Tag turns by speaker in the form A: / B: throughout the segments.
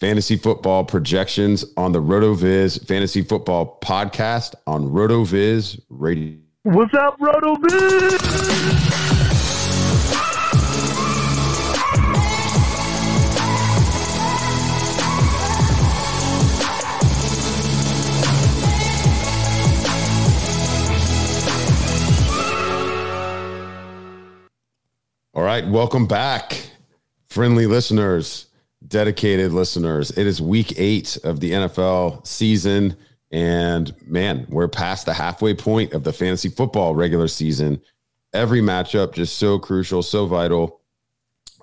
A: fantasy football projections on the RotoViz Fantasy Football Podcast on RotoViz Radio.
B: What's up, RotoViz?
A: All right, welcome back, friendly listeners, dedicated listeners. It is week eight of the NFL season. And man, we're past the halfway point of the fantasy football regular season. Every matchup just so crucial, so vital.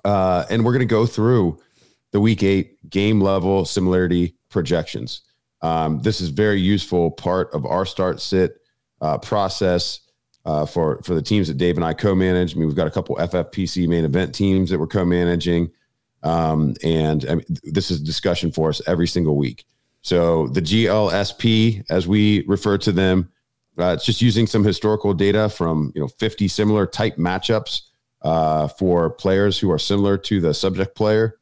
A: Uh, and we're going to go through the week eight game level similarity projections. Um, this is very useful part of our start sit uh, process uh, for for the teams that Dave and I co-manage. I mean, we've got a couple FFPC main event teams that we're co-managing, um, and I mean, this is a discussion for us every single week. So the GLSP, as we refer to them, uh, it's just using some historical data from you know 50 similar type matchups uh, for players who are similar to the subject player.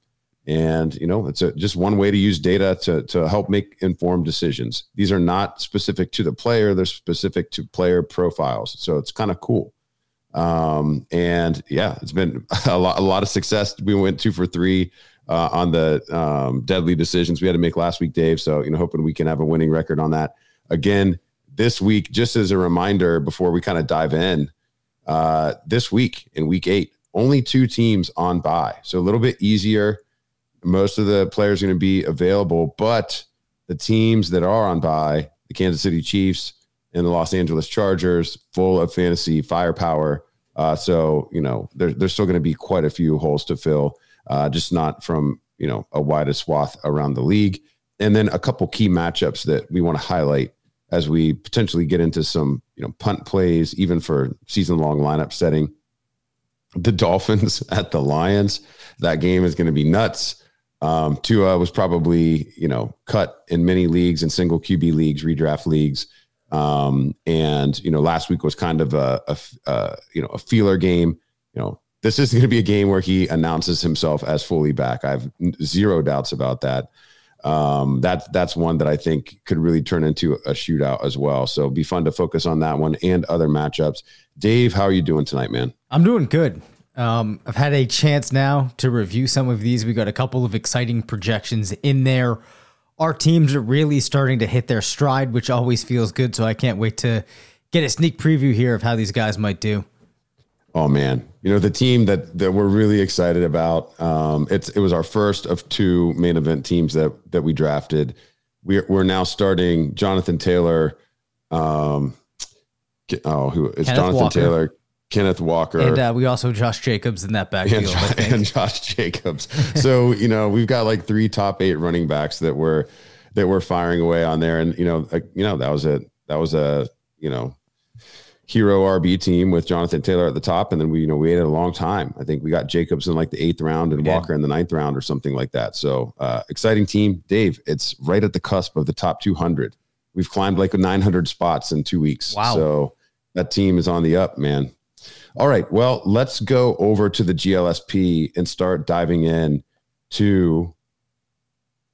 A: And you know, it's a, just one way to use data to to help make informed decisions. These are not specific to the player; they're specific to player profiles. So it's kind of cool. Um, and yeah, it's been a lot a lot of success. We went two for three uh, on the um, deadly decisions we had to make last week, Dave. So you know, hoping we can have a winning record on that again this week. Just as a reminder, before we kind of dive in, uh, this week in week eight, only two teams on bye, so a little bit easier most of the players are going to be available, but the teams that are on bye, the Kansas City Chiefs and the Los Angeles Chargers, full of fantasy firepower. Uh, so you know, there, there's still going to be quite a few holes to fill, uh, just not from you know a wider swath around the league. And then a couple key matchups that we want to highlight as we potentially get into some you know punt plays, even for season long lineup setting. The Dolphins at the Lions. That game is going to be nuts. Um, Tua was probably, you know, cut in many leagues and single QB leagues, redraft leagues. Um, and, you know, last week was kind of a, a, a you know, a feeler game. You know, this is going to be a game where he announces himself as fully back. I have zero doubts about that. Um, that that's one that I think could really turn into a shootout as well. So be fun to focus on that one and other matchups. Dave, how are you doing tonight, man?
C: I'm doing good. Um, I've had a chance now to review some of these. We got a couple of exciting projections in there. Our teams are really starting to hit their stride, which always feels good. So I can't wait to get a sneak preview here of how these guys might do.
A: Oh man, you know the team that that we're really excited about. Um, it's it was our first of two main event teams that that we drafted. We're we're now starting Jonathan Taylor. Um, oh, who is Kenneth Jonathan Walker. Taylor? Kenneth Walker.
C: And uh, we also Josh Jacobs in that backfield.
A: And, Josh, and Josh Jacobs. so, you know, we've got like three top eight running backs that were that were firing away on there. And, you know, like, you know, that was a that was a, you know, hero RB team with Jonathan Taylor at the top. And then we, you know, we waited a long time. I think we got Jacobs in like the eighth round and Walker in the ninth round or something like that. So uh, exciting team. Dave, it's right at the cusp of the top 200. We've climbed like 900 spots in two weeks. Wow. So that team is on the up, man. All right. Well, let's go over to the GLSP and start diving in to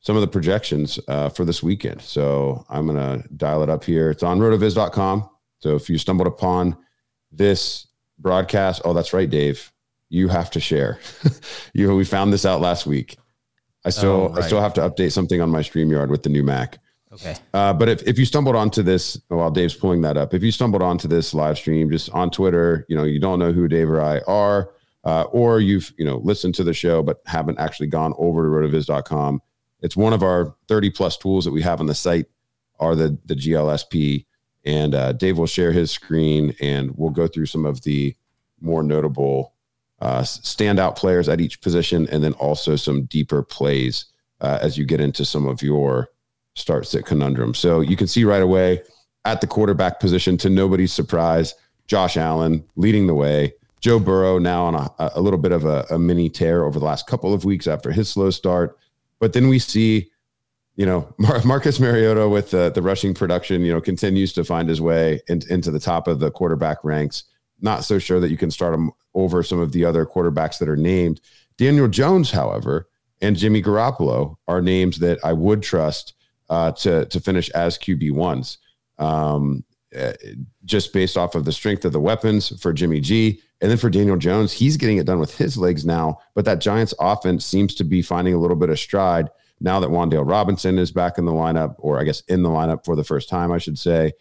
A: some of the projections uh, for this weekend. So I'm going to dial it up here. It's on rotoviz.com. So if you stumbled upon this broadcast, oh, that's right, Dave. You have to share. you we found this out last week. I still oh, right. I still have to update something on my StreamYard with the new Mac.
C: Okay.
A: Uh, but if, if you stumbled onto this while Dave's pulling that up, if you stumbled onto this live stream just on Twitter, you know, you don't know who Dave or I are, uh, or you've, you know, listened to the show but haven't actually gone over to rotoviz.com, it's one of our 30 plus tools that we have on the site are the, the GLSP. And uh, Dave will share his screen and we'll go through some of the more notable uh, standout players at each position and then also some deeper plays uh, as you get into some of your start sit conundrum. So you can see right away at the quarterback position, to nobody's surprise, Josh Allen leading the way. Joe Burrow now on a, a little bit of a, a, mini tear over the last couple of weeks after his slow start. But then we see, you know, Mar- Marcus Mariota with the, the rushing production, you know, continues to find his way in, into the top of the quarterback ranks. Not so sure that you can start him over some of the other quarterbacks that are named. Daniel Jones, however, and Jimmy Garoppolo are names that I would trust uh, to to finish as QB ones. Um, uh, just based off of the strength of the weapons for Jimmy G. And then for Daniel Jones, he's getting it done with his legs now. But that Giants offense seems to be finding a little bit of stride now that Wan'Dale Robinson is back in the lineup, or I guess in the lineup for the first time, I should say.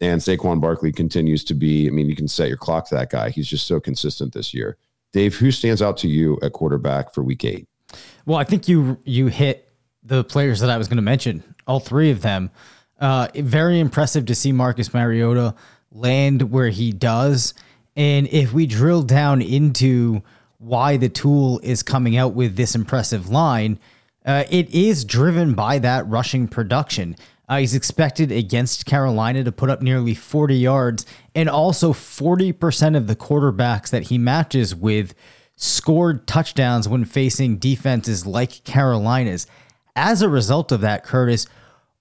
A: And Saquon Barkley continues to be, I mean, you can set your clock to that guy. He's just so consistent this year. Dave, who stands out to you at quarterback for week eight?
C: Well, I think you you hit the players that I was going to mention all three of them. Uh, very impressive to see Marcus Mariota land where he does. And if we drill down into why the tool is coming out with this impressive line, uh, it is driven by that rushing production. Uh, he's expected against Carolina to put up nearly 40 yards, and also 40% of the quarterbacks that he matches with scored touchdowns when facing defenses like Carolina's. As a result of that, Curtis,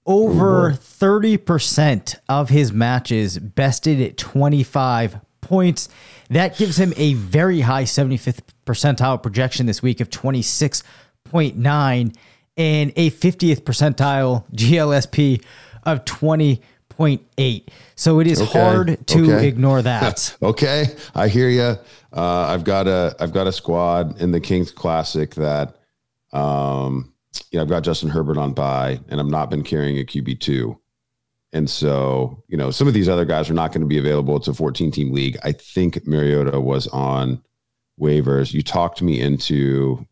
C: over 30% of his matches bested at 25 points. That gives him a very high 75th percentile projection this week of 26.9 and a 50th percentile GLSP of 20.8. So it is okay. hard to okay. ignore that.
A: okay, I hear you. Uh, I've got a I've got a squad in the Kings Classic that um, you know, I've got Justin Herbert on bye and I've not been carrying a QB2. And so, you know, some of these other guys are not going to be available. It's a 14 team league. I think Mariota was on waivers. You talked me into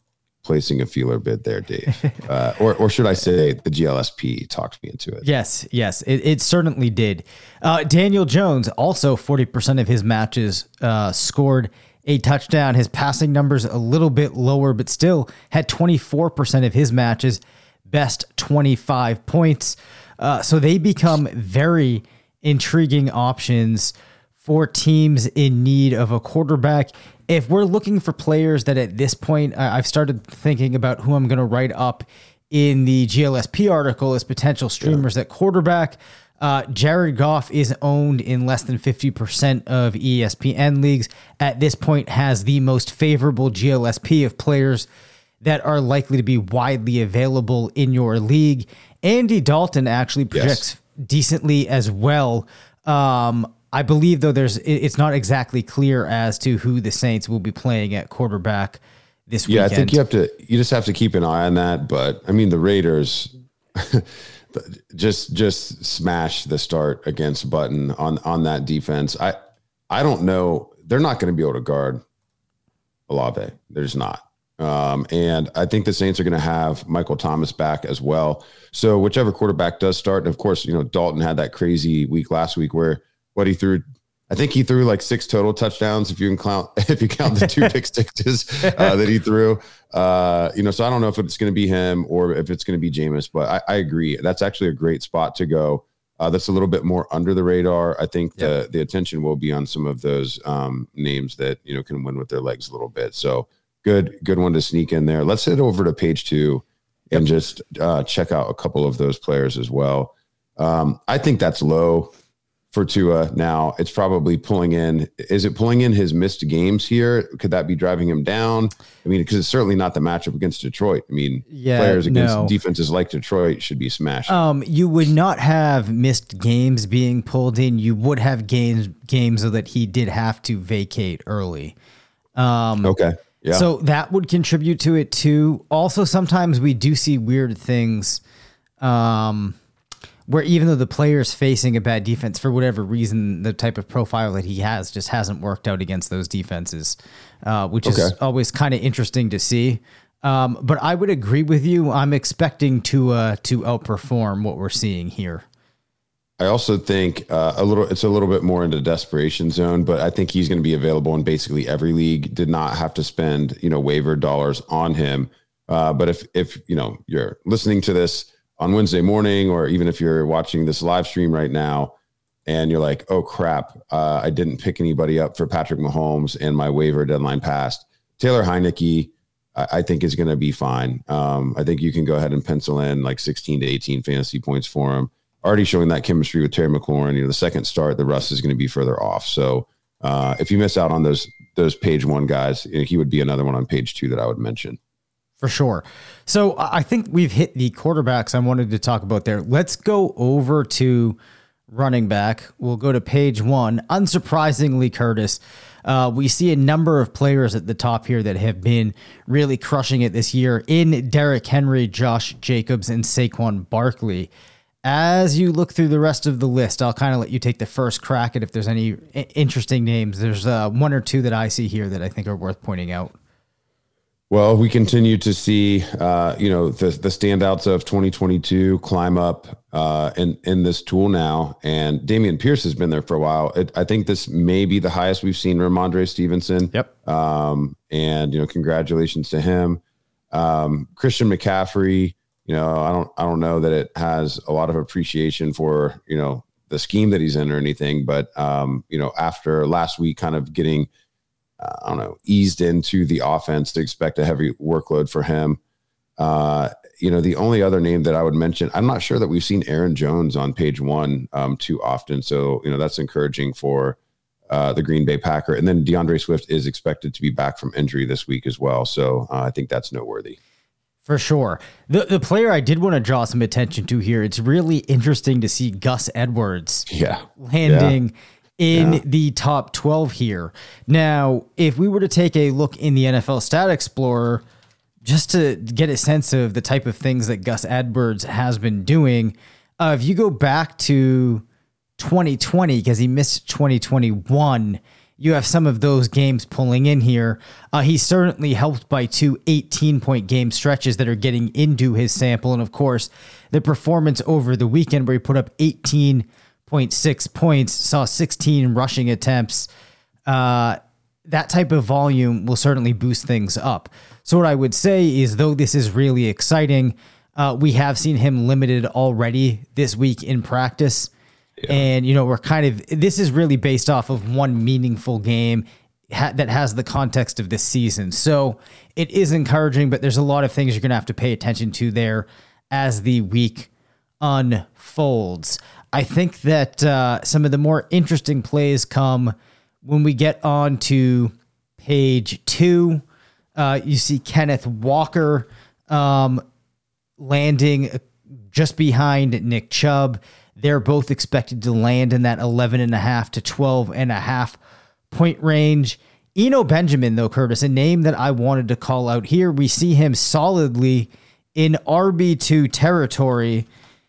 A: placing a feeler bid there, Dave. Uh, or, or should I say the GLSP talked me into it?
C: Yes, yes, it, it certainly did. Uh, Daniel Jones, also 40% of his matches uh, scored a touchdown. His passing numbers a little bit lower, but still had 24% of his matches best 25 points. Uh, so they become very intriguing options for teams in need of a quarterback. If we're looking for players that at this point, I've started thinking about who I'm going to write up in the GLSP article as potential streamers yeah. at quarterback. Uh, Jared Goff is owned in less than 50% of ESPN leagues. At this point, has the most favorable GLSP of players that are likely to be widely available in your league. Andy Dalton actually projects yes. decently as well. Um, I believe though there's it's not exactly clear as to who the Saints will be playing at quarterback this
A: yeah,
C: weekend.
A: Yeah, I think you have to you just have to keep an eye on that. But I mean the Raiders just just smash the start against Button on on that defense. I I don't know. They're not going to be able to guard Olave. There's not. Um, and I think the Saints are going to have Michael Thomas back as well. So whichever quarterback does start, and of course, you know Dalton had that crazy week last week where what he threw I think he threw like six total touchdowns if you can count if you count the two pick sixes uh, that he threw. Uh, you know, so I don't know if it's going to be him or if it's going to be Jameis, but I, I, agree that's actually a great spot to go. Uh, that's a little bit more under the radar. I think the yep. the attention will be on some of those um, names that you know can win with their legs a little bit. So good good one to sneak in there. Let's head over to page two and just uh, check out a couple of those players as well. Um, I think that's low for Tua now. It's probably pulling in. Is it pulling in his missed games here? Could that be driving him down? I mean, because it's certainly not the matchup against Detroit. I mean,
C: Yeah,
A: players against
C: no.
A: defenses like Detroit should be smashed.
C: Um, you would not have missed games being pulled in. You would have games games so that he did have to vacate early.
A: okay. Yeah.
C: So that would contribute to it too. Also, sometimes we do see weird things um, where even though the player is facing a bad defense for whatever reason, the type of profile that he has just hasn't worked out against those defenses, uh, which is always kind of interesting to see. Um, but I would agree with you. I'm expecting to uh, to outperform what we're seeing here.
A: I also think uh, a little. It's a little bit more into desperation zone, but I think he's going to be available in basically every league. Did not have to spend you know waiver dollars on him. Uh, but if if you know you're listening to this on Wednesday morning, or even if you're watching this live stream right now, and you're like, oh crap, uh, I didn't pick anybody up for Patrick Mahomes, and my waiver deadline passed. Taylor Heinicke, I, I think is going to be fine. Um, I think you can go ahead and pencil in like 16 to 18 fantasy points for him already showing that chemistry with Terry McLaurin. You know, the second start, the rust is going to be further off. So uh, if you miss out on those those page one guys, you know, he would be another one on page two that I would mention.
C: For sure. So I think we've hit the quarterbacks I wanted to talk about there. Let's go over to running back. We'll go to page one. Unsurprisingly, Curtis, uh, we see a number of players at the top here that have been really crushing it this year in Derrick Henry, Josh Jacobs, and Saquon Barkley. As you look through the rest of the list, I'll kind of let you take the first crack at if there's any interesting names. There's uh, one or two that I see here that I think are worth pointing out.
A: Well, we continue to see, uh, you know, the the standouts of 2022 climb up uh, in in this tool now, and Dameon Pierce has been there for a while. It, I think this may be the highest we've seen Rhamondre Stevenson.
C: Yep.
A: Um, and you know, congratulations to him. Um, Christian McCaffrey. You know, I don't I don't know that it has a lot of appreciation for you know the scheme that he's in or anything, but um, you know, after last week, kind of getting I don't know, eased into the offense to expect a heavy workload for him. Uh, you know, the only other name that I would mention, I'm not sure that we've seen Aaron Jones on page one um, too often. So, you know, that's encouraging for uh, the Green Bay Packer. And then DeAndre Swift is expected to be back from injury this week as well. So uh, I think that's noteworthy.
C: For sure. The the player I did want to draw some attention to here, it's really interesting to see Gus Edwards
A: Yeah.
C: landing in
A: Yeah.
C: the top 12 here. Now, if we were to take a look in the NFL Stat Explorer, just to get a sense of the type of things that Gus Edwards has been doing, uh, if you go back to 2020, because he missed 2021, you have some of those games pulling in here. Uh, he's certainly helped by two 18 point game stretches that are getting into his sample. And of course, the performance over the weekend where he put up 18.6 points, saw 16 rushing attempts. Uh, that type of volume will certainly boost things up. So, what I would say is, though this is really exciting, uh, we have seen him limited already this week in practice. And, you know, we're kind of, this is really based off of one meaningful game ha- that has the context of this season. So, it is encouraging, but there's a lot of things you're going to have to pay attention to there as the week unfolds. I think that uh, some of the more interesting plays come when we get on to page two. Uh, you see Kenneth Walker um, landing just behind Nick Chubb. They're both expected to land in that 11 and a half to 12 and a half point range. Eno Benjamin, though, Curtis, a name that I wanted to call out here. We see him solidly in RB2 territory.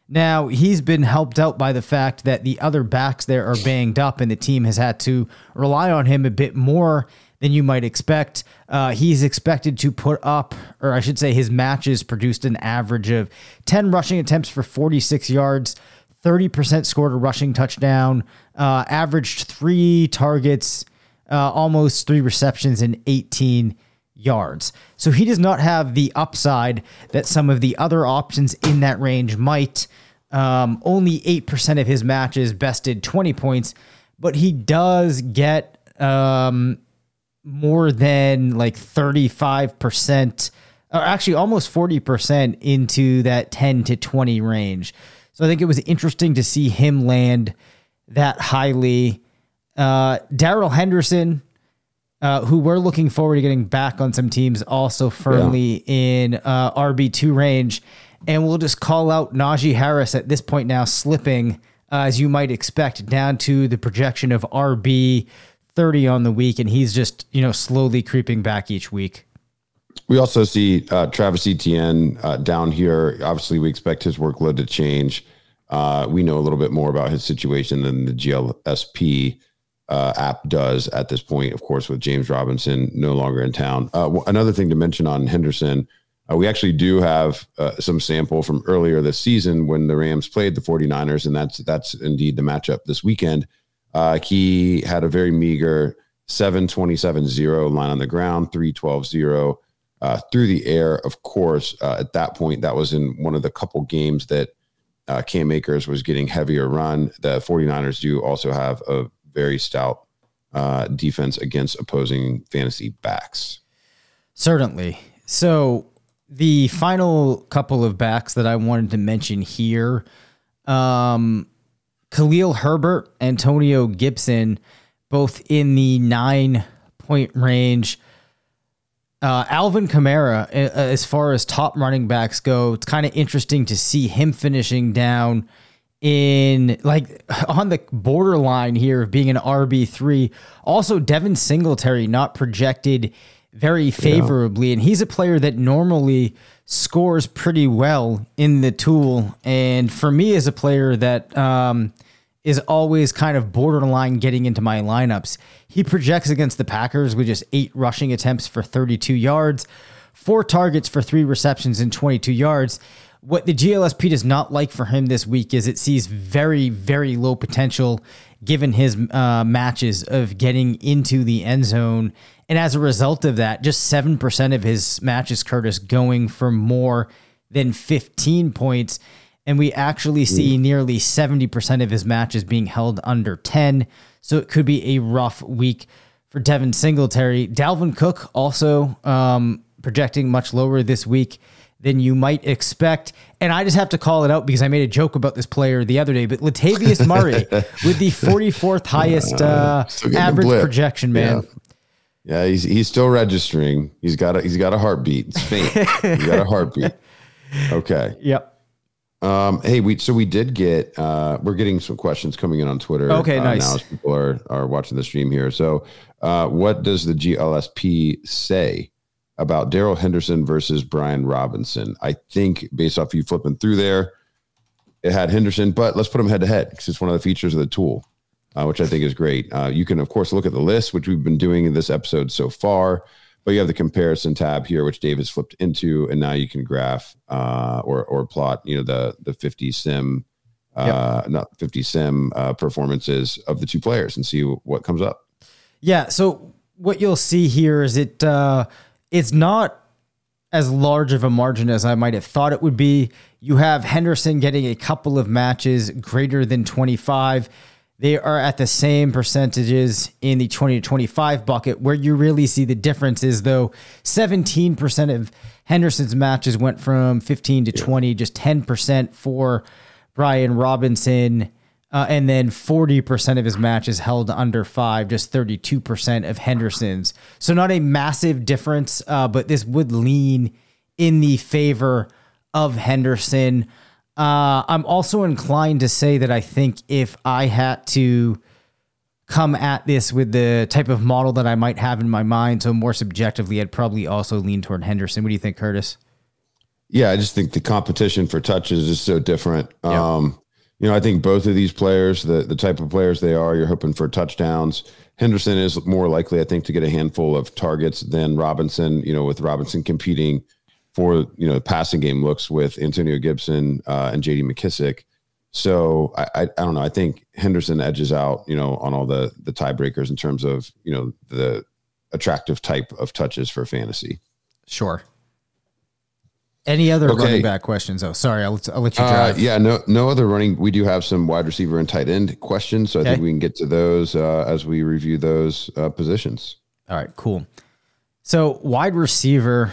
C: Now, he's been helped out by the fact that the other backs there are banged up and the team has had to rely on him a bit more than you might expect. Uh, he's expected to put up, or I should say, his matches produced an average of 10 rushing attempts for 46 yards, 30% scored a rushing touchdown, uh, averaged three targets, uh, almost three receptions, and 18 yards. So he does not have the upside that some of the other options in that range might. Um, only 8% of his matches bested 20 points, but he does get um, more than like 35%, or actually almost 40% into that 10 to 20 range. So I think it was interesting to see him land that highly. Uh, Darrell Henderson, uh, who we're looking forward to getting back on some teams, also firmly in uh, RB two range, and we'll just call out Najee Harris at this point now slipping, uh, as you might expect, down to the projection of RB thirty on the week, and he's just you know slowly creeping back each week.
A: We also see uh, Travis Etienne uh, down here. Obviously, we expect his workload to change. Uh, we know a little bit more about his situation than the GLSP uh, app does at this point, of course, with James Robinson no longer in town. Uh, another thing to mention on Henderson, uh, we actually do have uh, some sample from earlier this season when the Rams played the 49ers, and that's that's indeed the matchup this weekend. Uh, he had a very meager 727 0 line on the ground, 312 0 uh, through the air. Of course, at that point, that was in one of the couple games that Cam Akers was getting heavier run. The 49ers do also have a very stout uh, defense against opposing fantasy backs.
C: Certainly. So the final couple of backs that I wanted to mention here, um, Khalil Herbert, Antonio Gibson, both in the nine point range. Uh, Alvin Kamara, as far as top running backs go, it's kind of interesting to see him finishing down in like on the borderline here of being an RB3. Also, Devin Singletary not projected very favorably, yeah. and he's a player that normally scores pretty well in the tool. And for me, as a player that um, is always kind of borderline getting into my lineups, he projects against the Packers with just eight rushing attempts for 32 yards, four targets for three receptions and 22 yards what the GLSP does not like for him this week is it sees very, very low potential given his uh, matches of getting into the end zone. And as a result of that, just 7% of his matches, Curtis, going for more than 15 points. And we actually see nearly 70% of his matches being held under 10. So it could be a rough week for Devin Singletary. Dalvin Cook also um, projecting much lower this week than you might expect. And I just have to call it out because I made a joke about this player the other day. But Latavius Murray with the 44th highest uh, average projection, man.
A: Yeah. yeah. he's he's still registering. He's got a he's got a heartbeat. It's faint. he's got a heartbeat. Okay.
C: Yep.
A: Um, hey, we so we did get uh, we're getting some questions coming in on Twitter.
C: Okay,
A: uh,
C: nice.
A: Now as people are are watching the stream here. So, uh, what does the GLSP say about Darrell Henderson versus Brian Robinson. I think based off you flipping through there, it had Henderson, but let's put them head to head because it's one of the features of the tool, uh, which I think is great. Uh, you can, of course, look at the list, which we've been doing in this episode so far, but you have the comparison tab here, which Dave has flipped into, and now you can graph uh, or or plot, you know, the the 50 sim, uh, yep. not 50 sim uh, performances of the two players and see what comes up.
C: Yeah. So what you'll see here is it uh, it's not as large of a margin as I might have thought it would be. You have Henderson getting a couple of matches greater than 25. They are at the same percentages in the 20 to 25 bucket. Where you really see the difference is though 17% of Henderson's matches went from 15 to 20, just 10% for Brian Robinson uh, and then 40% of his matches held under five, just 32% of Henderson's. So, not a massive difference, uh, but this would lean in the favor of Henderson. Uh, I'm also inclined to say that I think if I had to come at this with the type of model that I might have in my mind, so more subjectively, I'd probably also lean toward Henderson. What do you think, Curtis?
A: Yeah, I just think the competition for touches is so different. Yep. Um, you know, I think both of these players, the the type of players they are, you're hoping for touchdowns. Henderson is more likely, I think, to get a handful of targets than Robinson. You know, with Robinson competing for you know passing game looks with Antonio Gibson uh, and J.D. McKissic. So I, I, I don't know. I think Henderson edges out, you know, on all the the tiebreakers in terms of you know the attractive type of touches for fantasy.
C: Sure. Any other okay. running back questions? Oh, sorry, I'll, I'll let you uh, drive.
A: Uh, yeah, no, no other running. We do have some wide receiver and tight end questions, so okay. I think we can get to those uh, as we review those uh, positions.
C: All right, cool. So wide receiver,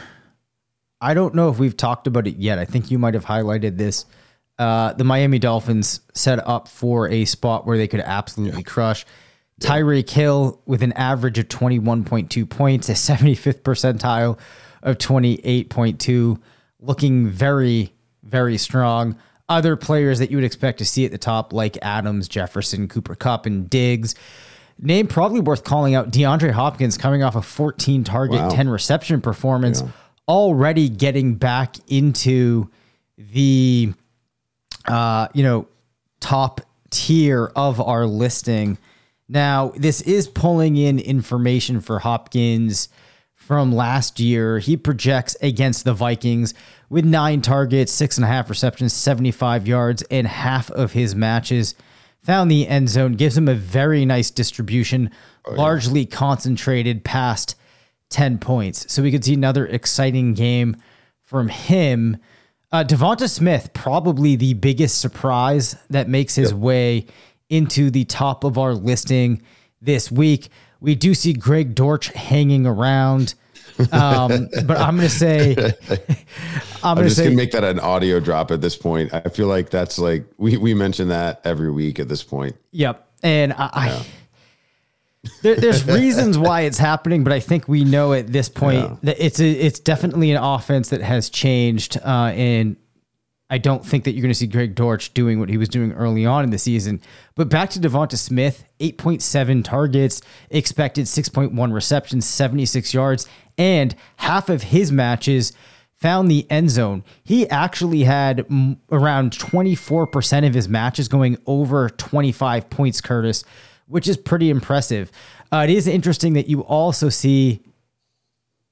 C: I don't know if we've talked about it yet. I think you might have highlighted this uh, the Miami Dolphins set up for a spot where they could absolutely crush. Tyreek Hill with an average of 21.2 points, a 75th percentile of 28.2, looking very, very strong. Other players that you would expect to see at the top, like Adams, Jefferson, Cooper Kupp, and Diggs. Name probably worth calling out DeAndre Hopkins coming off a 14 target,
A: Wow.
C: 10 reception performance, already getting back into the uh, you know, top tier of our listing. Now, this is pulling in information for Hopkins from last year. He projects against the Vikings with nine targets, six and a half receptions, 75 yards, and half of his matches found the end zone. Gives him a very nice distribution, largely concentrated past 10 points. So we could see another exciting game from him. Uh, Devonta Smith, probably the biggest surprise that makes his way into the top of our listing this week. We do see Greg Dortch hanging around. Um, but I'm going to say, I'm
A: I'm
C: going to
A: just
C: say,
A: gonna make that an audio drop at this point. I feel like that's like we we mention that every week at this point.
C: Yep. And I, I there, there's reasons why it's happening, but I think we know at this point that it's a, it's definitely an offense that has changed. Uh, and I don't think that you're going to see Greg Dortch doing what he was doing early on in the season. But back to Devonta Smith, 8.7 targets, expected 6.1 receptions, 76 yards, and half of his matches found the end zone. He actually had around 24% of his matches going over 25 points, Curtis, which is pretty impressive. Uh, it is interesting that you also see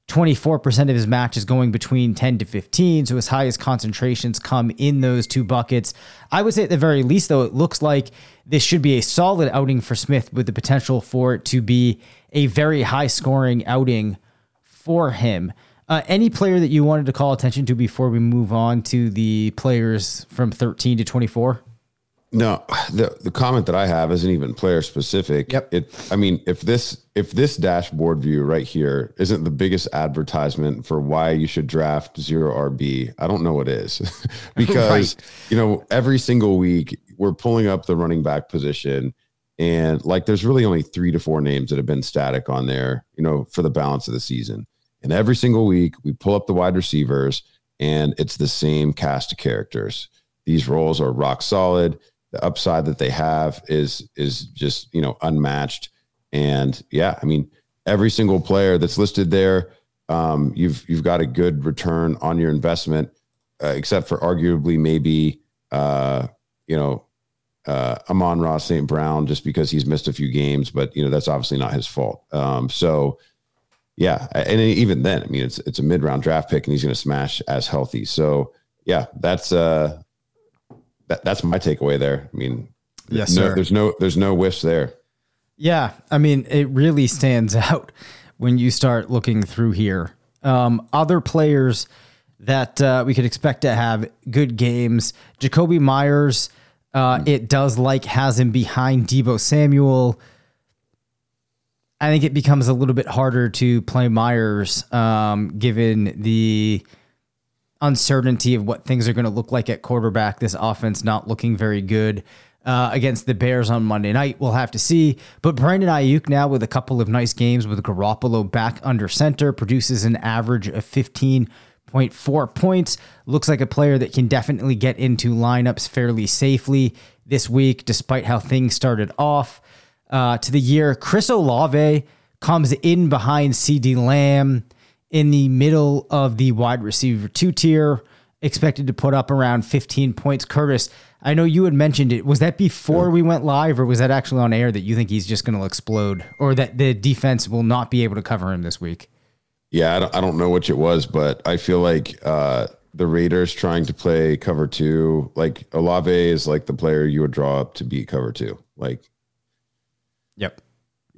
C: 24% of his matches going between 10 to 15. So his highest concentrations come in those two buckets. I would say at the very least, though, it looks like this should be a solid outing for Smith with the potential for it to be a very high scoring outing for him. Uh, any player that you wanted to call attention to before we move on to the players from 13 to 24?
A: No, the the comment that I have isn't even player specific.
C: Yep.
A: It I mean, if this if this dashboard view right here isn't the biggest advertisement for why you should draft zero RB, I don't know what is. because you know, every single week we're pulling up the running back position and like there's really only 3 to 4 names that have been static on there, you know, for the balance of the season. And every single week we pull up the wide receivers and it's the same cast of characters. These roles are rock solid the upside that they have is is just you know unmatched and yeah i mean every single player that's listed there um, you've you've got a good return on your investment uh, except for arguably maybe uh, you know uh, Amon-Ra St. Brown just because he's missed a few games, but you know that's obviously not his fault. Um, so yeah, and even then, I mean it's it's a mid round draft pick and he's going to smash as healthy. So yeah, that's uh that, that's my takeaway there. I mean,
C: Yes,
A: no,
C: sir.
A: there's no there's no whiffs there.
C: Yeah, I mean, it really stands out when you start looking through here. Um, other players that uh, we could expect to have good games. Jakobi Meyers, uh, it does like has him behind Deebo Samuel. I think it becomes a little bit harder to play Meyers um, given the uncertainty of what things are going to look like at quarterback. This offense not looking very good uh, against the Bears on Monday night. We'll have to see. But Brandon Aiyuk now with a couple of nice games with Garoppolo back under center produces an average of 15.4 points. Looks like a player that can definitely get into lineups fairly safely this week, despite how things started off. Uh, to the year, Chris Olave comes in behind CeeDee Lamb in the middle of the wide receiver two tier, expected to put up around 15 points. Curtis, I know you had mentioned it. Was that before we went live, or was that actually on air that you think he's just going to explode, or that the defense will not be able to cover him this week?
A: Yeah, I don't, I don't know which it was, but I feel like uh, the Raiders trying to play cover two, like Olave is like the player you would draw up to beat cover two. Like,
C: Yep.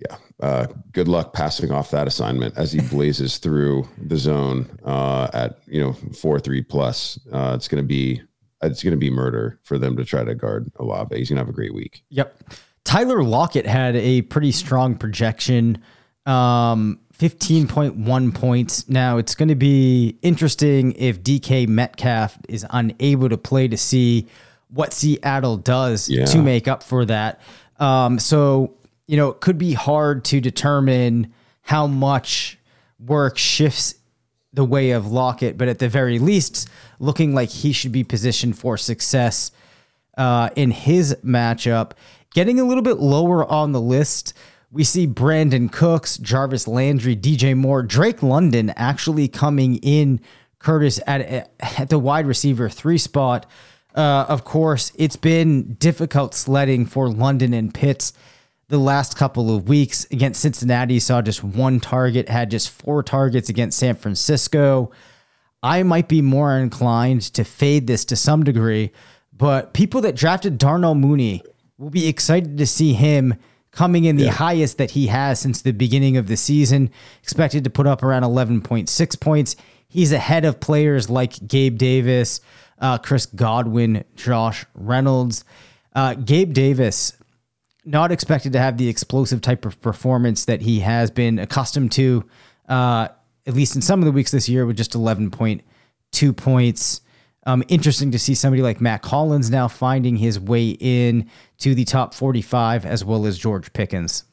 A: Yeah, uh, good luck passing off that assignment as he blazes through the zone uh, at you know four three plus. Uh, it's gonna be it's gonna be murder for them to try to guard Olave. He's gonna have a great week.
C: Yep. Tyler Lockett had a pretty strong projection, um, 15.1 points. Now, it's going to be interesting if DK Metcalf is unable to play to see what Seattle does
A: Yeah.
C: to make up for that. Um, so, you know, it could be hard to determine how much work shifts the way of Lockett, but at the very least, looking like he should be positioned for success uh, in his matchup. Getting a little bit lower on the list, we see Brandin Cooks, Jarvis Landry, DJ Moore, Drake London actually coming in. Curtis at at the wide receiver three spot. Uh, of course, it's been difficult sledding for London and Pitts the last couple of weeks against Cincinnati. Saw just one target, had just four targets against San Francisco. I might be more inclined to fade this to some degree, but people that drafted Darnell Mooney will be excited to see him coming in the highest that he has since the beginning of the season, expected to put up around 11.6 points. He's ahead of players like Gabe Davis, uh, Chris Godwin, Josh Reynolds. Uh, Gabe Davis, not expected to have the explosive type of performance that he has been accustomed to, uh, at least in some of the weeks this year, with just 11.2 points. Um, interesting to see somebody like Matt Collins now finding his way in to the top 45, as well as George Pickens.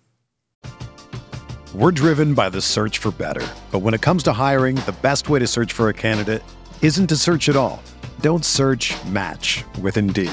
D: We're driven by the search for better. But when it comes to hiring, the best way to search for a candidate isn't to search at all. Don't search match with Indeed.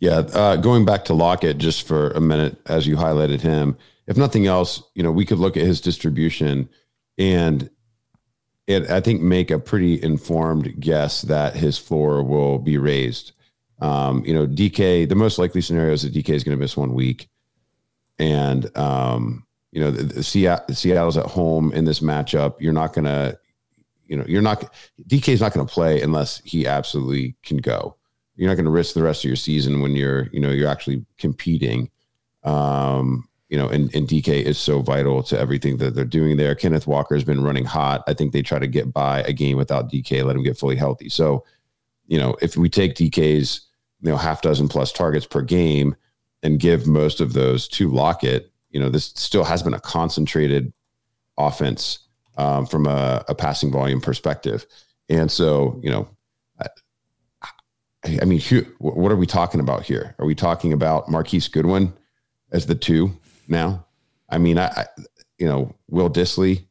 A: Yeah, uh, going back to Lockett just for a minute, as you highlighted him. If nothing else, you know, we could look at his distribution and it, I think, make a pretty informed guess that his floor will be raised. Um, you know, DK, the most likely scenario is that DK is going to miss one week, and um, you know, the, the Seattle, Seattle's at home in this matchup. You're not going to, you know, you're not DK is not going to play unless he absolutely can go you're not going to risk the rest of your season when you're you know you're actually competing. Um you know and, and dk is so vital to everything that they're doing there. Kenneth walker has been running hot. I think they try to get by a game without dk let him get fully healthy. So you know if we take dk's you know half dozen plus targets per game and give most of those to lockett you know this still has been a concentrated offense um, from a, a passing volume perspective. And so you know I mean, what are we talking about here? Are we talking about Marquise Goodwin as the two now? I mean, I, I you know, Will Dissly,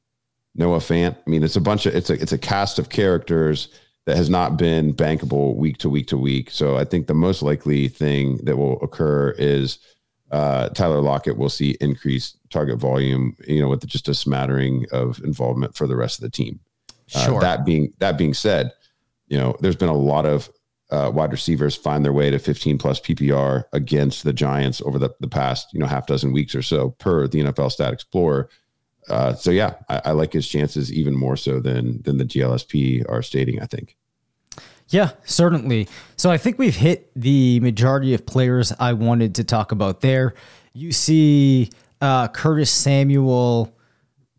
A: Noah Fant. I mean, it's a bunch of it's a it's a cast of characters that has not been bankable week to week to week. So I think the most likely thing that will occur is uh, Tyler Lockett will see increased target volume. You know, with just a smattering of involvement for the rest of the team.
C: Sure.
A: Uh, that being that being said, you know, there's been a lot of uh, wide receivers find their way to 15 plus PPR against the Giants over the, the past, you know, half dozen weeks or so per the NFL Stat Explorer. Uh, so yeah, I, I, like his chances even more so than than the GLSP are stating. I think.
C: Yeah, certainly. So I think we've hit the majority of players I wanted to talk about there. You see uh, Curtis Samuel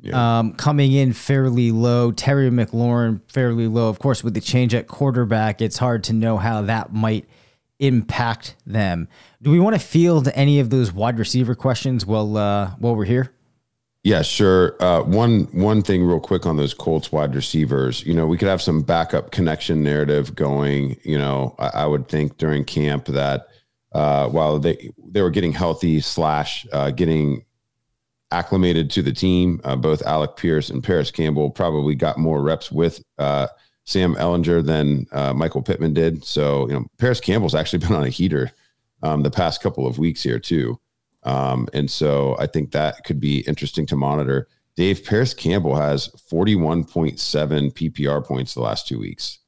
C: yeah. um, coming in fairly low, Terry McLaurin fairly low. Of course, with the change at quarterback, it's hard to know how that might impact them. Do we want to field any of those wide receiver questions while uh, while we're here?
A: Yeah, sure. Uh, one one thing, real quick, on those Colts wide receivers. You know, we could have some backup connection narrative going. You know, I, I would think during camp that uh, while they they were getting healthy slash uh, getting acclimated to the team, uh, both Alec Pierce and Parris Campbell probably got more reps with uh, Sam Ehlinger than uh, Michael Pittman did. So, you know, Parris Campbell's actually been on a heater um, the past couple of weeks here, too. Um, and so I think that could be interesting to monitor. Dave Parris Campbell has 41.7 PPR points the last two weeks.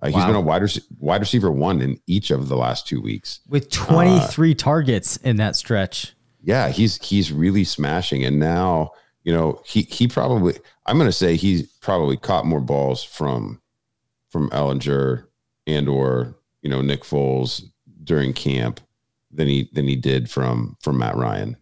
A: Uh, wow. He's been a wide, rec- wide receiver one in each of the last two weeks
C: with 23 uh, targets in that stretch.
A: Yeah, he's he's really smashing, and now you know he he probably I'm to say he's probably caught more balls from from Ehlinger and or you know Nick Foles during camp than he than he did from from Matt Ryan,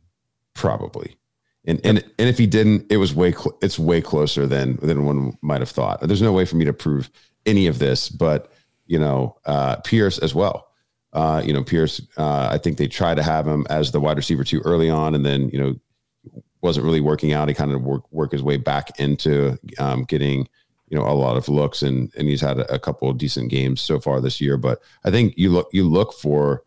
A: probably. And and and if he didn't, it was way cl- it's way closer than than one might have thought. There's no way for me to prove any of this, but you know, uh, Pierce as well. Uh, you know, Pierce. Uh, I think they tried to have him as the wide receiver too early on, and then you know wasn't really working out. He kind of work work his way back into um, getting you know a lot of looks, and and he's had a, a couple decent games so far this year. But I think you look you look for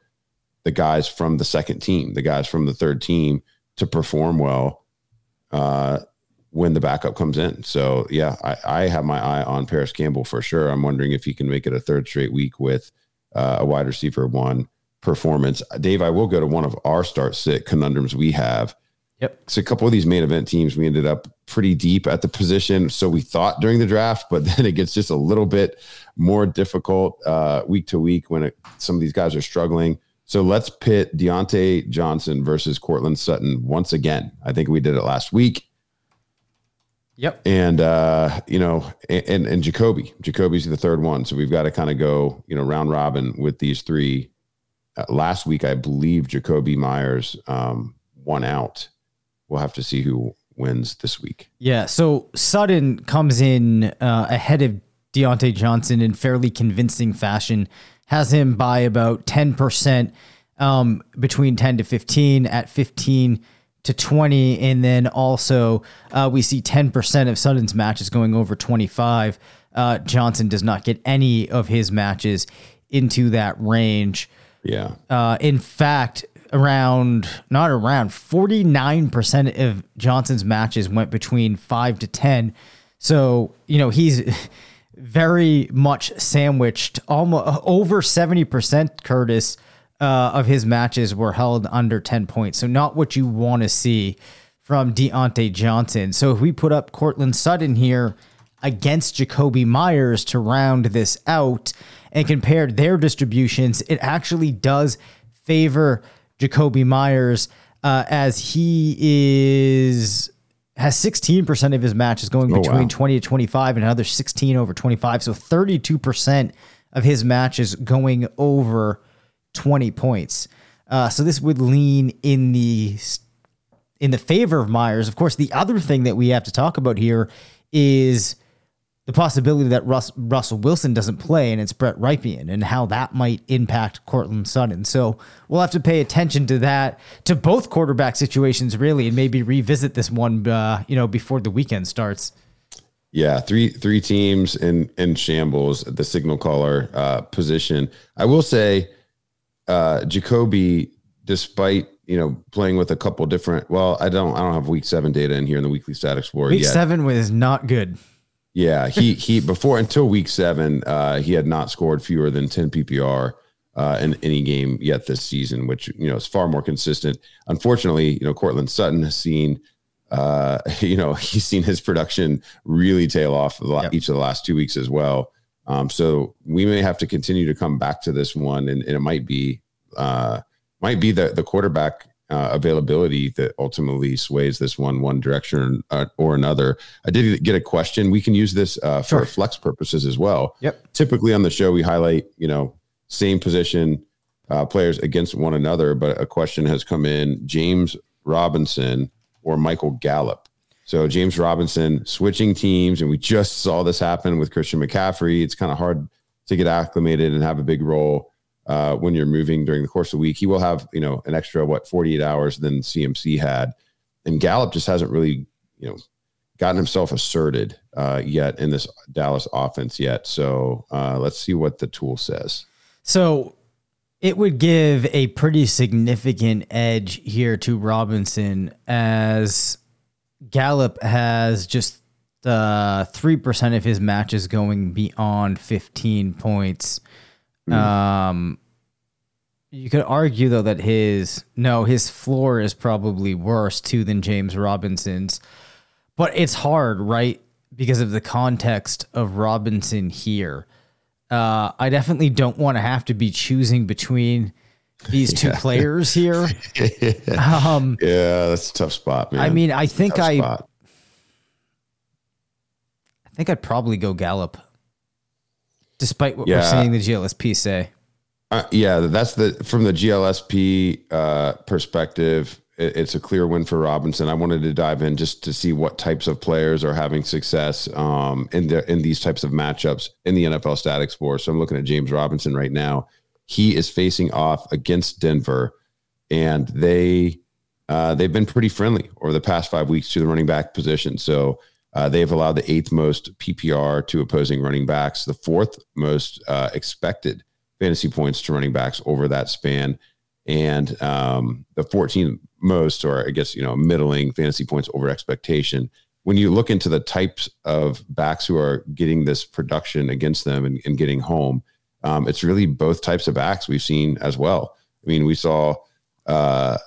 A: the guys from the second team, the guys from the third team to perform well uh, when the backup comes in. So yeah, I, I, have my eye on Parris Campbell for sure. I'm wondering if he can make it a third straight week with uh, a wide receiver one performance. Dave, I will go to one of our start sit conundrums we have.
C: Yep.
A: So a couple of these main event teams, we ended up pretty deep at the position. So we thought during the draft, but then it gets just a little bit more difficult uh, week to week when it, some of these guys are struggling. So let's pit Diontae Johnson versus Courtland Sutton once again. I think we did it last week.
C: Yep.
A: And uh, you know, and and Jakobi. Jakobi's the third one. So we've got to kind of go, you know, round robin with these three. Uh, last week, I believe Jakobi Meyers um, won out. We'll have to see who wins this week.
C: Yeah. So Sutton comes in uh, ahead of Diontae Johnson in fairly convincing fashion has him by about 10%, um, between 10 to 15, at 15 to 20. And then also, uh, we see 10% of Sutton's matches going over 25. Uh, Johnson does not get any of his matches into that range.
A: Yeah.
C: Uh, in fact, around, not around, 49% of Johnson's matches went between 5 to 10. So, you know, he's very much sandwiched. Almost over seventy percent, Curtis, uh, of his matches were held under ten points. So not what you want to see from Diontae Johnson. So if we put up Courtland Sutton here against Jakobi Meyers to round this out and compared their distributions, it actually does favor Jakobi Meyers uh, as he is has 16% of his matches going between oh, wow. 20 to 25 and another 16 over 25. So 32% of his matches going over 20 points. Uh, so this would lean in the in the favor of Meyers. Of course, the other thing that we have to talk about here is the possibility that Russ, Russell Wilson doesn't play and it's Brett Rypien and how that might impact Courtland Sutton. So we'll have to pay attention to that, to both quarterback situations really, and maybe revisit this one, uh, you know, before the weekend starts.
A: Yeah, three three teams in in shambles at the signal caller uh, position. I will say, uh, Jakobi, despite you know playing with a couple different. Well, I don't I don't have week seven data in here in the weekly Stat Explorer.
C: Week
A: yet.
C: seven was not good.
A: Yeah, he he before until week seven, uh, he had not scored fewer than ten PPR uh, in any game yet this season, which you know is far more consistent. Unfortunately, you know Courtland Sutton has seen, uh, you know, he's seen his production really tail off yep. each of the last two weeks as well. Um, so we may have to continue to come back to this one, and, and it might be uh, might be the the quarterback uh, availability that ultimately sways this one one direction or, uh, or, another. I did get a question. We can use this uh, for sure. flex purposes as well.
C: Yep.
A: Typically on the show, we highlight you know same position uh, players against one another, but a question has come in: James Robinson or Michael Gallup. So James Robinson switching teams, and we just saw this happen with Christian McCaffrey. It's kind of hard to get acclimated and have a big role uh, when you're moving during the course of the week. He will have, you know, an extra, what, 48 hours than CMC had. And Gallup just hasn't really, you know, gotten himself asserted uh, yet in this Dallas offense yet. So uh, let's see what the tool says.
C: So it would give a pretty significant edge here to Robinson as Gallup has just the three percent of his matches going beyond fifteen points. Um, you could argue though that his no, his floor is probably worse too than James Robinson's, but it's hard, right? Because of the context of Robinson here. Uh, I definitely don't want to have to be choosing between these two players here. Um,
A: Yeah, that's a tough spot, man.
C: I mean, I think I,
A: spot.
C: I think I'd probably go Gallup, despite what
A: Yeah.
C: we're seeing the GLSP say.
A: Uh, yeah, that's the from the GLSP uh, perspective. It, it's a clear win for Robinson. I wanted to dive in just to see what types of players are having success um, in the in these types of matchups in the NFL Stat Explorer. So I'm looking at James Robinson right now. He is facing off against Denver, and they uh, they've been pretty friendly over the past five weeks to the running back position. So uh, they've allowed the eighth most PPR to opposing running backs, the fourth most uh, expected fantasy points to running backs over that span, and um, the 14th most, or I guess you know, middling fantasy points over expectation. When you look into the types of backs who are getting this production against them and, and getting home, um, it's really both types of backs we've seen as well. I mean, we saw uh,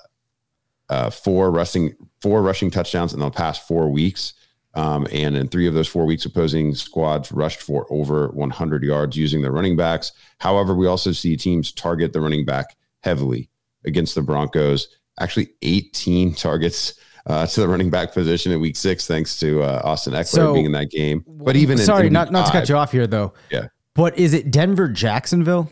A: uh, four rushing four rushing touchdowns in the past four weeks. Um, and in three of those four weeks, opposing squads rushed for over 100 yards using their running backs. However, we also see teams target the running back heavily against the Broncos. Actually, 18 targets uh, to the running back position in week six, thanks to uh, Austin Ekeler
C: So-
A: being in that game. But even
C: sorry,
A: in
C: not
A: week
C: not to cut you off here though.
A: Yeah.
C: But is it Denver Jacksonville?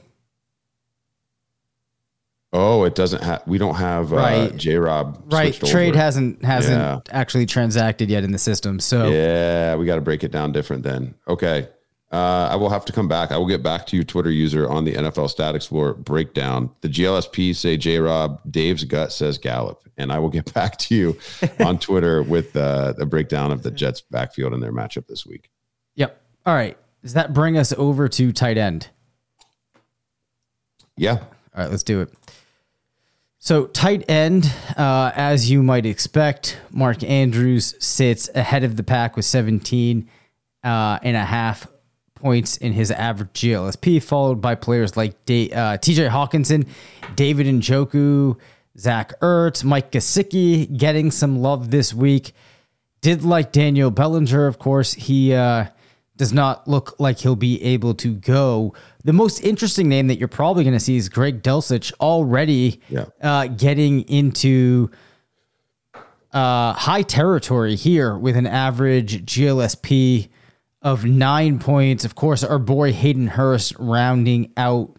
A: Oh, it doesn't have. We don't have uh,
C: Right.
A: J. Rob.
C: Right. Trade
A: over.
C: hasn't hasn't
A: Yeah.
C: actually transacted yet in the system. So
A: Yeah, we got to break it down different then. Okay. Uh, I will have to come back. I will get back to you, Twitter user, on the NFL Stat Explorer breakdown. The GLSP say J Rob, Dave's gut says Gallup. And I will get back to you on Twitter with uh, the breakdown of the Jets backfield and their matchup this week.
C: Yep. All right. Does that bring us over to tight end?
A: Yeah.
C: All right, let's do it. So, tight end, uh, as you might expect, Mark Andrews sits ahead of the pack with 17 uh, and a half points in his average GLSP, followed by players like Da- uh, TJ Hockenson, David Njoku, Zach Ertz, Mike Gesicki getting some love this week. Did like Daniel Bellinger, of course. He uh, does not look like he'll be able to go. The most interesting name that you're probably going to see is Greg Dulcich already
A: Yeah.
C: uh, getting into uh, high territory here with an average GLSP of nine points. Of course, our boy Hayden Hurst rounding out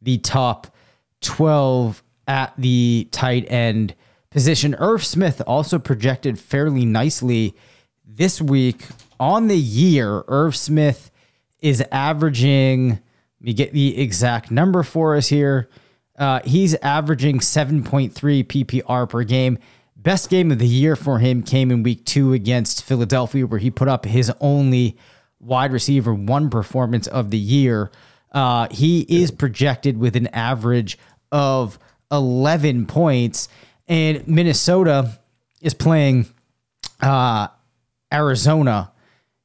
C: the top 12 at the tight end position. Irv Smith also projected fairly nicely this week on the year. Irv Smith is averaging, let me get the exact number for us here. Uh, he's averaging 7.3 PPR per game. Best game of the year for him came in week two against Philadelphia, where he put up his only wide receiver one performance of the year. Uh, he is projected with an average of 11 points, and Minnesota is playing uh, Arizona.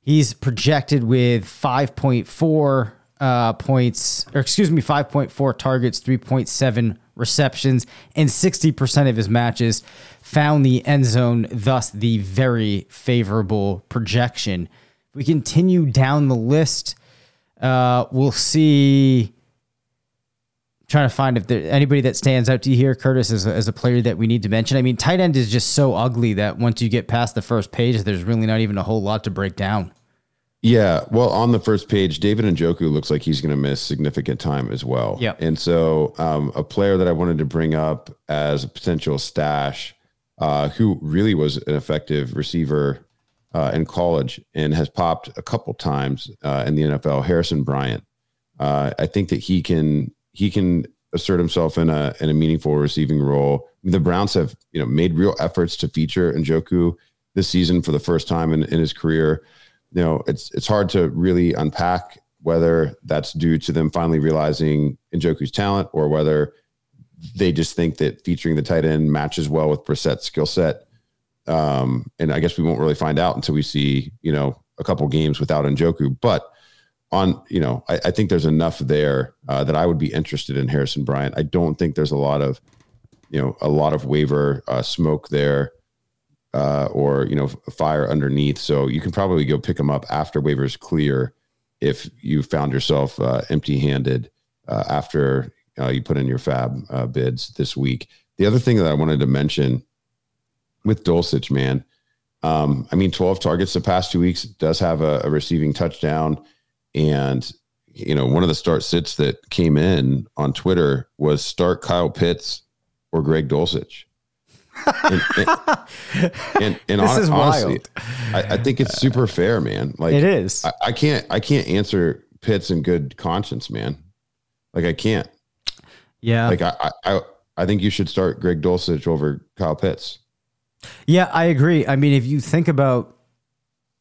C: He's projected with 5.4 uh, points, or excuse me, 5.4 targets, 3.7 receptions, and 60% of his matches found the end zone, thus the very favorable projection. If we continue down the list, uh, we'll see. Trying to find if there anybody that stands out to you here, Curtis, as a, as a player that we need to mention. I mean, tight end is just so ugly that once you get past the first page, there's really not even a whole lot to break down.
A: Yeah, well, on the first page, David Njoku looks like he's going to miss significant time as well.
C: Yeah,
A: And so, um, a player that I wanted to bring up as a potential stash, uh, who really was an effective receiver uh, in college and has popped a couple times uh, in the NFL, Harrison Bryant. Uh, I think that he can he can assert himself in a in a meaningful receiving role. The Browns have you know made real efforts to feature Njoku this season for the first time in, in his career you know, it's it's hard to really unpack whether that's due to them finally realizing Njoku's talent or whether they just think that featuring the tight end matches well with Brissett's skill set. Um, and I guess we won't really find out until we see, you know, a couple games without Njoku, but on you know I, I think there's enough there uh, that I would be interested in Harrison Bryant. I don't think there's a lot of you know a lot of waiver uh, smoke there uh, or you know fire underneath. So you can probably go pick them up after waivers clear if you found yourself uh, empty-handed uh, after uh, you put in your fab uh, bids this week. The other thing that I wanted to mention with Dulcich, man, um, I mean, 12 targets the past two weeks does have a, a receiving touchdown, and you know one of the start sits that came in on Twitter was start Kyle Pitts or Greg Dulcich and, and, and, and
C: This
A: hon-
C: is
A: honestly,
C: wild.
A: I, I think it's super fair, man. Like
C: It is.
A: I, I can't, I can't answer Pitts in good conscience, man. Like I can't.
C: Yeah.
A: Like I, I, I, I think you should start Greg Dulcich over Kyle Pitts.
C: Yeah, I agree. I mean, if you think about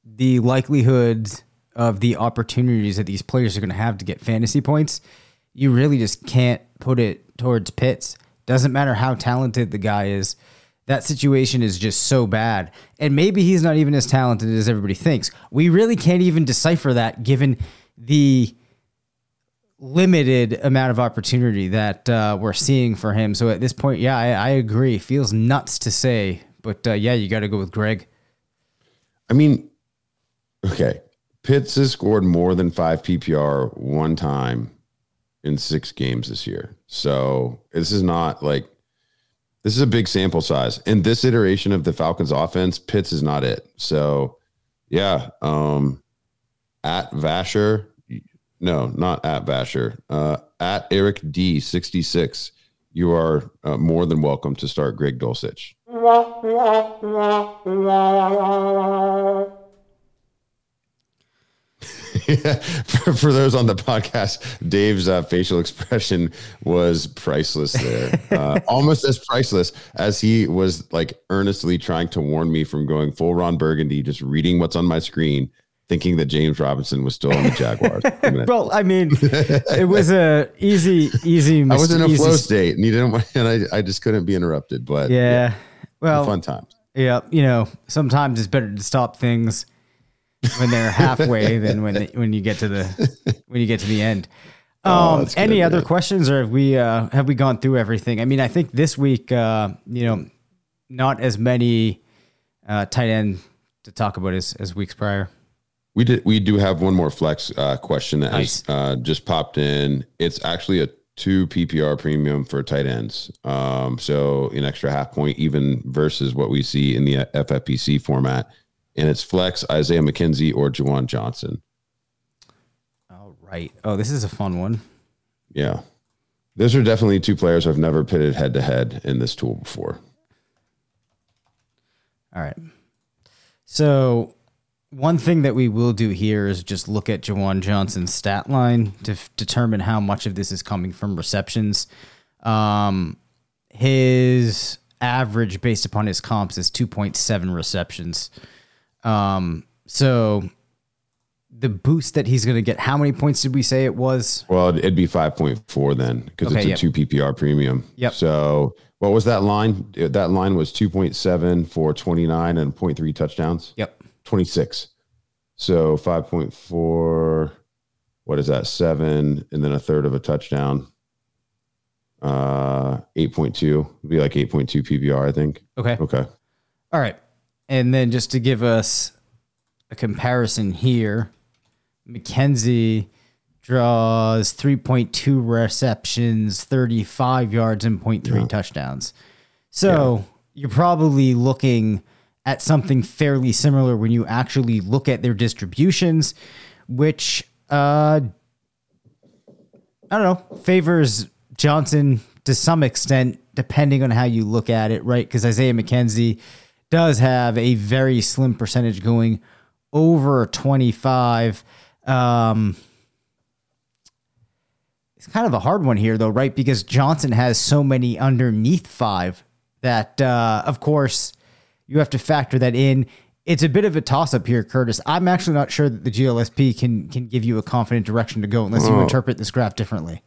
C: the likelihood of the opportunities that these players are going to have to get fantasy points, you really just can't put it towards Pitts. Doesn't matter how talented the guy is. That situation is just so bad. And maybe he's not even as talented as everybody thinks. We really can't even decipher that given the limited amount of opportunity that uh, we're seeing for him. So at this point, yeah, I, I agree. Feels nuts to say, but uh, yeah, you got to go with Greg.
A: I mean, okay. Pitts has scored more than five PPR one time in six games this year. So this is not like this is a big sample size. In this iteration of the Falcons offense, Pitts is not it. So yeah, um at Vasher, no, not at Vasher, uh at Eric D66, you are uh, more than welcome to start Greg Dulcich. for, for those on the podcast, Dave's uh, facial expression was priceless there. Uh, almost as priceless as he was like earnestly trying to warn me from going full Ron Burgundy, just reading what's on my screen, thinking that James Robinson was still on the Jaguars.
C: Well, I mean, it was a easy, easy.
A: I was in a
C: easy-
A: flow state and he didn't want, and I, I just couldn't be interrupted, but
C: Yeah. Well,
A: fun times.
C: yeah, you know, sometimes it's better to stop things when they're halfway than when when you get to the when you get to the end. Um,
A: that's
C: any
A: good,
C: other
A: man.
C: questions, or have we uh, have we gone through everything? I mean, I think this week, uh, you know, not as many uh, tight end to talk about as, as weeks prior.
A: We did. We do have one more flex uh, question that
C: Nice.
A: has uh, just popped in. It's actually a two PPR premium for tight ends. Um, so an extra half point even versus what we see in the FFPC format, and it's flex Isaiah McKenzie or Juwan Johnson.
C: All right. Oh, this is a fun one.
A: Yeah, those are definitely two players I've never pitted head to head in this tool before.
C: All right. So, one thing that we will do here is just look at Jawan Johnson's stat line to f- determine how much of this is coming from receptions. Um, his average based upon his comps is 2.7 receptions. Um, so, the boost that he's going to get, how many points did we say it was?
A: Well, it'd be five point four then because
C: Okay,
A: it's a
C: yep.
A: two PPR premium.
C: Yep.
A: So what was that line? That line was two point seven for twenty nine and 0.3 touchdowns.
C: Yep.
A: 26. So 5.4, what is that? Seven, and then a third of a touchdown. Uh, 8.2 would be like 8.2 PPR, I think.
C: Okay.
A: Okay.
C: All right. And then just to give us a comparison here, McKenzie draws 3.2 receptions, 35 yards, and 0.3 touchdowns. So you're probably looking at something fairly similar when you actually look at their distributions, which uh, I don't know, favors Johnson to some extent, depending on how you look at it, right? Because Isaiah McKenzie does have a very slim percentage going over 25. Um, it's kind of a hard one here, though, right? Because Johnson has so many underneath five that, uh, of course, you have to factor that in. It's a bit of a toss up here, Curtis. I'm actually not sure that the GLSP can can give you a confident direction to go unless you interpret this graph differently.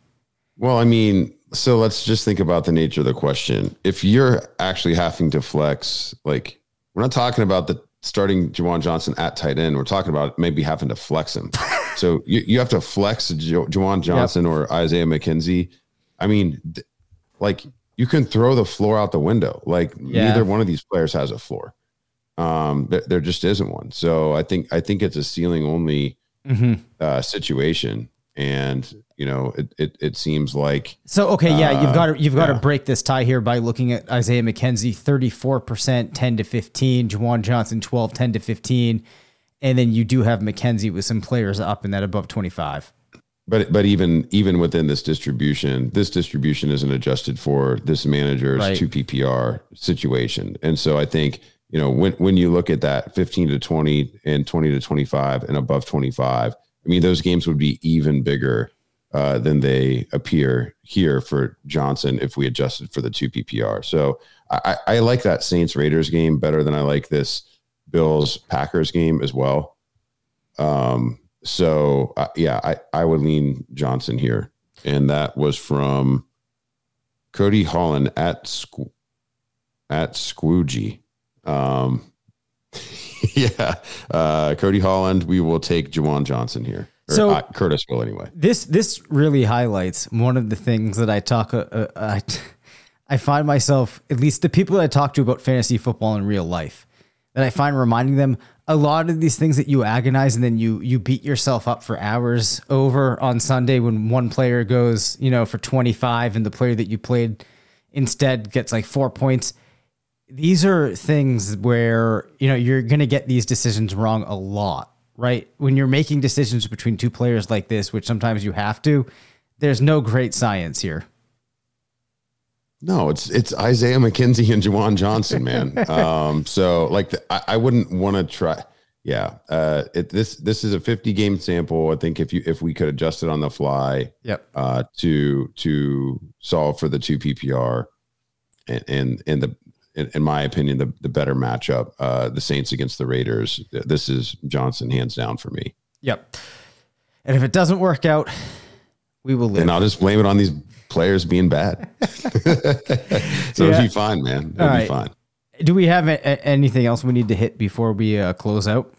A: Well, I mean, so let's just think about the nature of the question. If you're actually having to flex, like we're not talking about the starting Juwan Johnson at tight end. We're talking about maybe having to flex him. so you, you have to flex jo- Juwan Johnson yep. or Isaiah McKenzie. I mean, th- like you can throw the floor out the window. Like yeah. neither one of these players has a floor. Um, there, there, just isn't one. So I think I think it's a ceiling only mm-hmm. uh, situation, and you know it, it, it seems like
C: so. Okay, yeah, uh, you've got to you've got yeah. to break this tie here by looking at Isaiah McKenzie, thirty four percent, ten to fifteen. Juwan Johnson, 12, 10 to fifteen, and then you do have McKenzie with some players up in that above twenty five.
A: But but even even within this distribution, this distribution isn't adjusted for this manager's right. two PPR situation, and so I think you know when when you look at that 15 to 20 and 20 to 25 and above 25 i mean those games would be even bigger uh, than they appear here for johnson if we adjusted for the two ppr so i, I like that saints raiders game better than i like this bills packers game as well um so uh, yeah i i would lean johnson here and that was from cody holland at Squ- at squoogie um, yeah, uh, Cody Holland. We will take Juwan Johnson here. Or, so uh, Curtis will anyway.
C: This this really highlights one of the things that I talk. Uh, uh I, I find myself, at least the people that I talk to about fantasy football in real life, that I find reminding them a lot of these things that you agonize and then you you beat yourself up for hours over on Sunday when one player goes, you know, for 25 and the player that you played instead gets like 4 points these are things where you know you're going to get these decisions wrong a lot right? When you're making decisions between two players like this which sometimes you have to there's no great science here.
A: No it's it's isaiah mckenzie and Juwan johnson man. Um so like the, I, I, wouldn't want to try yeah uh it, this this is a 50 game sample. I think if you if we could adjust it on the fly
C: yep.
A: uh to to solve for the two ppr and and, and the in, in, my opinion, the, the better matchup. Uh, the Saints against the Raiders. This is Johnson hands down for me.
C: Yep. And if it doesn't work out, we will live.
A: And I'll just blame it on these players being bad. so yeah. it'll be fine, man. It'll All be right. fine.
C: Do we have a, anything else we need to hit before we uh, close out?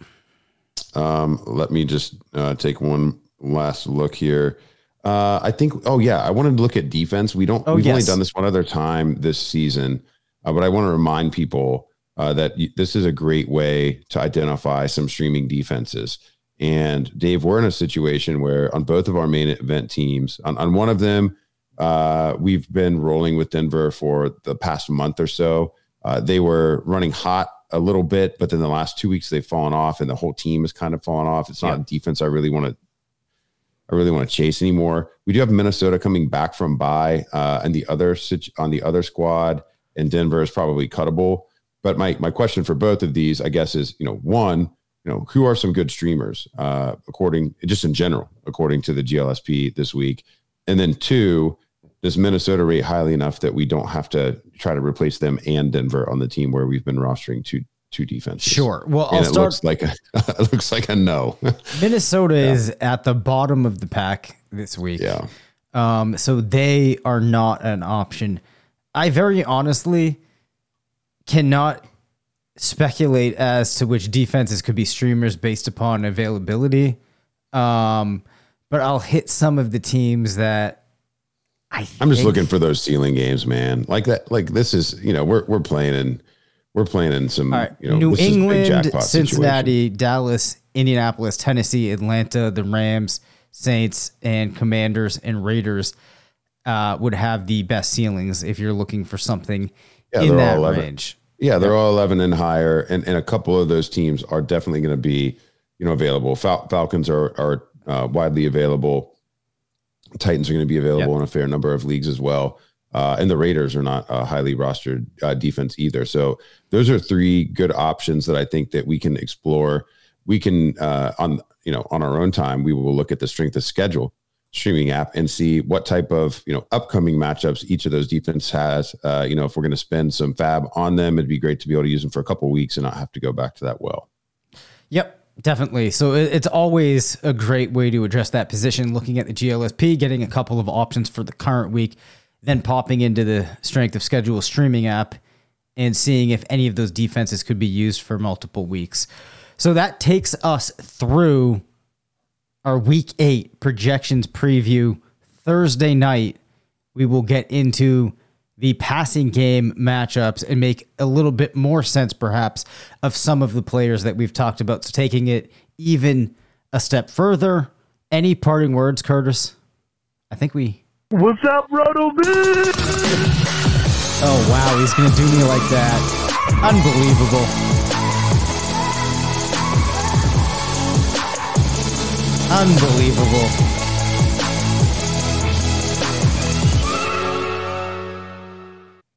A: Um, let me just uh, take one last look here. Uh, I think. Oh yeah, I wanted to look at defense. We don't. Oh, we've yes. only done this one other time this season. Uh, but I want to remind people uh, that this is a great way to identify some streaming defenses. And Dave, we're in a situation where on both of our main event teams, on, on one of them, uh, we've been rolling with Denver for the past month or so. Uh, they were running hot a little bit, but then the last two weeks they've fallen off, and the whole team has kind of fallen off. It's not yeah. a defense I really want to I really want to chase anymore. We do have Minnesota coming back from bye, uh, and the other on the other squad and Denver is probably cuttable. But my my question for both of these, I guess, is you know one, you know, who are some good streamers uh, according just in general, according to the GLSP this week, and then two, does Minnesota rate highly enough that we don't have to try to replace them and Denver on the team where we've been rostering two two defenses?
C: Sure. Well,
A: and I'll it start. Looks like a it looks like a no.
C: Minnesota yeah. is at the bottom of the pack this week.
A: Yeah.
C: Um, so they are not an option. I very honestly cannot speculate as to which defenses could be streamers based upon availability. Um, but I'll hit some of the teams that I.
A: I'm just looking for those ceiling games, man. Like that. Like this is you know we're we're playing in we're playing in some right. you know
C: New England, Cincinnati, situation. Dallas, Indianapolis, Tennessee, Atlanta, the Rams, Saints, and Commanders and Raiders uh, would have the best ceilings if you're looking for something yeah, in that range.
A: Yeah, they're all 11 and higher. And, and a couple of those teams are definitely going to be, you know, available. Fal- Falcons are, are uh, widely available. Titans are going to be available yep. in a fair number of leagues as well. Uh, and the Raiders are not a highly rostered uh, defense either. So those are three good options that I think that we can explore. We can uh, on you know on our own time we will look at the strength of schedule streaming app and see what type of you know upcoming matchups each of those defense has. Uh, you know, if we're going to spend some fab on them, it'd be great to be able to use them for a couple weeks and not have to go back to that well.
C: Yep. Definitely. So it's always a great way to address that position, looking at the GLSP, getting a couple of options for the current week, then popping into the strength of schedule streaming app and seeing if any of those defenses could be used for multiple weeks. So that takes us through our week eight projections preview. Thursday night, we will get into the passing game matchups and make a little bit more sense, perhaps, of some of the players that we've talked about. So taking it even a step further. Any parting words, Curtis? I think we.
B: What's up, Roto
C: Oh, wow. He's going to do me like that. Unbelievable. Unbelievable.